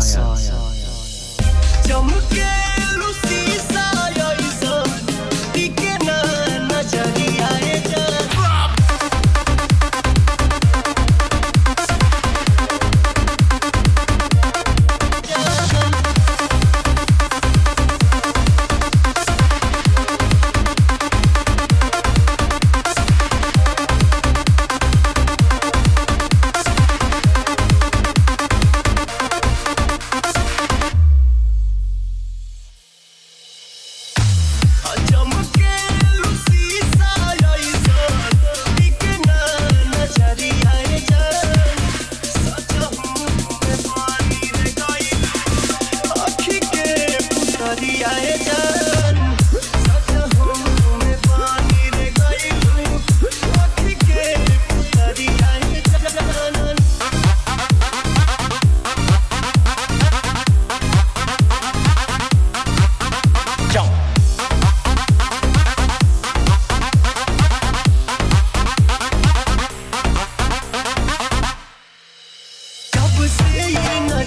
yeah.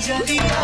नजरिया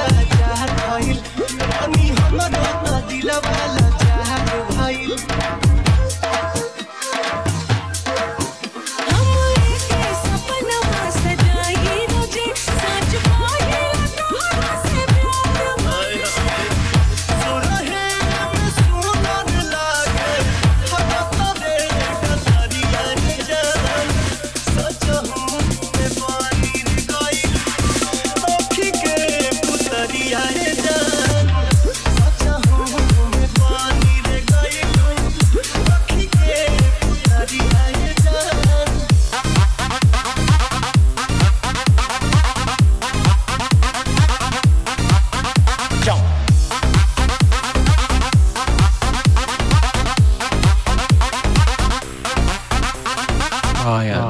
Ryan.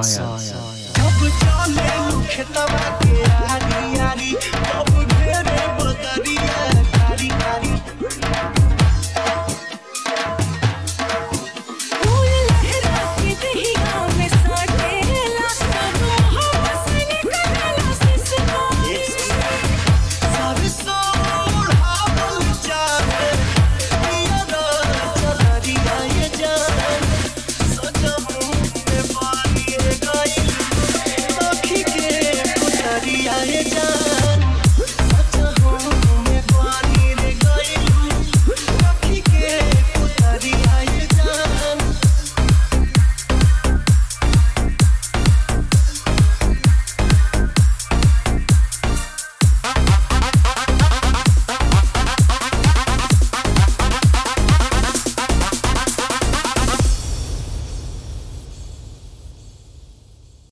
जब